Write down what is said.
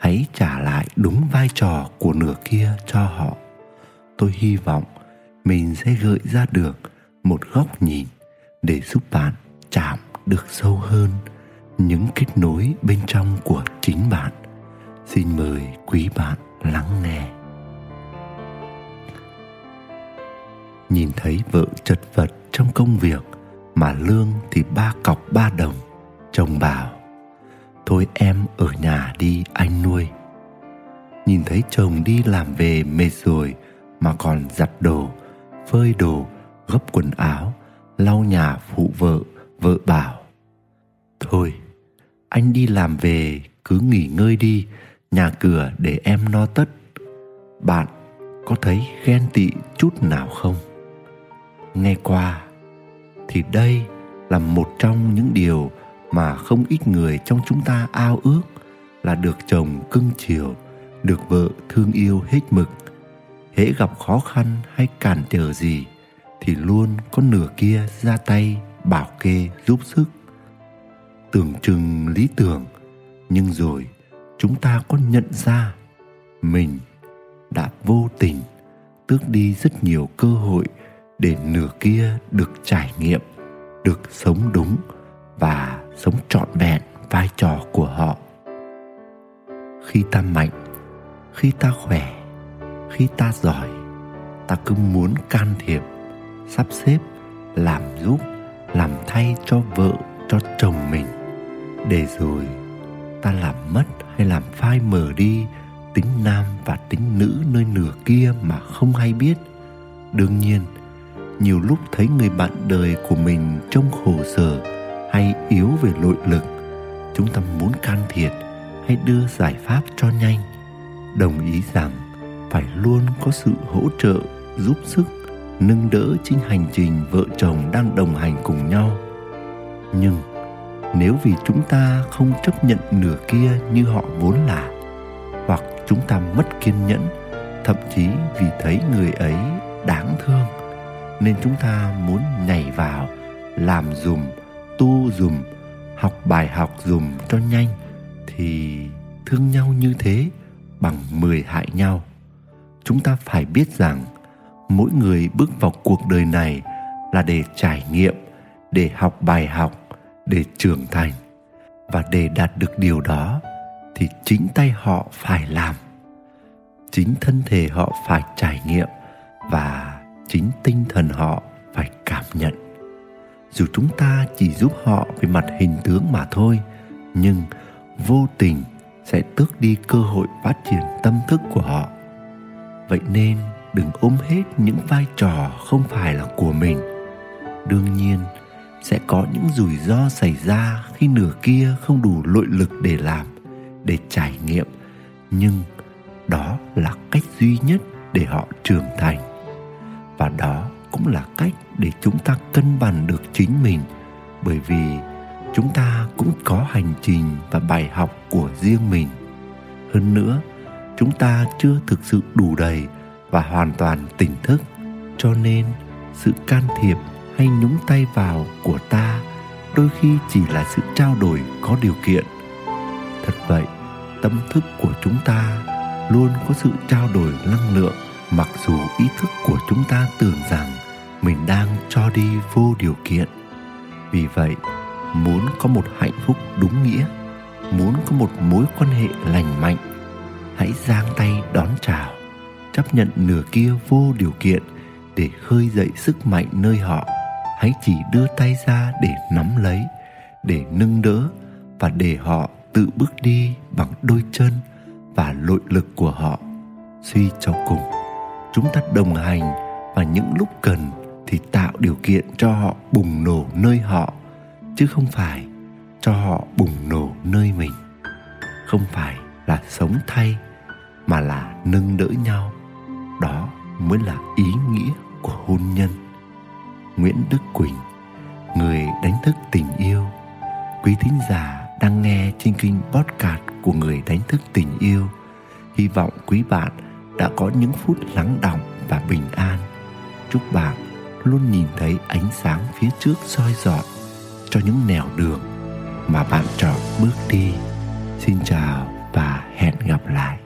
hãy trả lại đúng vai trò của nửa kia cho họ. Tôi hy vọng mình sẽ gợi ra được một góc nhìn để giúp bạn chạm được sâu hơn những kết nối bên trong của chính bạn. Xin mời quý bạn lắng nghe. Nhìn thấy vợ chật vật trong công việc mà lương thì ba cọc ba đồng, chồng bảo thôi em ở nhà đi, anh nuôi. Nhìn thấy chồng đi làm về mệt rồi mà còn giặt đồ, phơi đồ, gấp quần áo, lau nhà phụ vợ vợ bảo, thôi, anh đi làm về, cứ nghỉ ngơi đi, nhà cửa để em no tất. Bạn có thấy ghen tị chút nào không? Nghe qua thì đây là một trong những điều mà không ít người trong chúng ta ao ước là được chồng cưng chiều, được vợ thương yêu hết mực. Hễ gặp khó khăn hay cản trở gì thì luôn có nửa kia ra tay, bảo kê, giúp sức. Tưởng chừng lý tưởng, nhưng rồi chúng ta có nhận ra mình đã vô tình tước đi rất nhiều cơ hội để nửa kia được trải nghiệm, được sống đúng sống trọn vẹn vai trò của họ. Khi ta mạnh, khi ta khỏe, khi ta giỏi, ta cứ muốn can thiệp, sắp xếp, làm giúp, làm thay cho vợ, cho chồng mình, để rồi ta làm mất hay làm phai mờ đi tính nam và tính nữ nơi nửa kia mà không hay biết. Đương nhiên, nhiều lúc thấy người bạn đời của mình trông khổ sở hay yếu về nội lực, chúng ta muốn can thiệp hay đưa giải pháp cho nhanh, đồng ý rằng phải luôn có sự hỗ trợ, giúp sức, nâng đỡ trên hành trình vợ chồng đang đồng hành cùng nhau. Nhưng nếu vì chúng ta không chấp nhận nửa kia như họ vốn là, hoặc chúng ta mất kiên nhẫn, thậm chí vì thấy người ấy đáng thương, nên chúng ta muốn nhảy vào, làm dùm tu dùm, học bài học dùm cho nhanh thì thương nhau như thế bằng mười hại nhau. Chúng ta phải biết rằng mỗi người bước vào cuộc đời này là để trải nghiệm, để học bài học, để trưởng thành. Và để đạt được điều đó thì chính tay họ phải làm. Chính thân thể họ phải trải nghiệm và chính tinh thần họ phải cảm nhận dù chúng ta chỉ giúp họ về mặt hình tướng mà thôi, nhưng vô tình sẽ tước đi cơ hội phát triển tâm thức của họ. Vậy nên đừng ôm hết những vai trò không phải là của mình. Đương nhiên, sẽ có những rủi ro xảy ra khi nửa kia không đủ nội lực để làm, để trải nghiệm, nhưng đó là cách duy nhất để họ trưởng thành. Và đó cũng là cách để chúng ta cân bằng được chính mình. Bởi vì chúng ta cũng có hành trình và bài học của riêng mình. Hơn nữa, chúng ta chưa thực sự đủ đầy và hoàn toàn tỉnh thức. Cho nên, sự can thiệp hay nhúng tay vào của ta đôi khi chỉ là sự trao đổi có điều kiện. Thật vậy, tâm thức của chúng ta luôn có sự trao đổi năng lượng mặc dù ý thức của chúng ta tưởng rằng mình đang cho đi vô điều kiện, vì vậy muốn có một hạnh phúc đúng nghĩa, muốn có một mối quan hệ lành mạnh, hãy giang tay đón chào, chấp nhận nửa kia vô điều kiện để khơi dậy sức mạnh nơi họ. Hãy chỉ đưa tay ra để nắm lấy, để nâng đỡ và để họ tự bước đi bằng đôi chân và nội lực của họ. Suy cho cùng chúng ta đồng hành và những lúc cần thì tạo điều kiện cho họ bùng nổ nơi họ, chứ không phải cho họ bùng nổ nơi mình. Không phải là sống thay, mà là nâng đỡ nhau. Đó mới là ý nghĩa của hôn nhân. Nguyễn đức quỳnh, người đánh thức tình yêu. Quý thính giả đang nghe trên kênh podcast của người đánh thức tình yêu. Hy vọng quý bạn đã có những phút lắng đọng và bình an. Chúc bạn luôn nhìn thấy ánh sáng phía trước soi dọn cho những nẻo đường mà bạn chọn bước đi. Xin chào và hẹn gặp lại.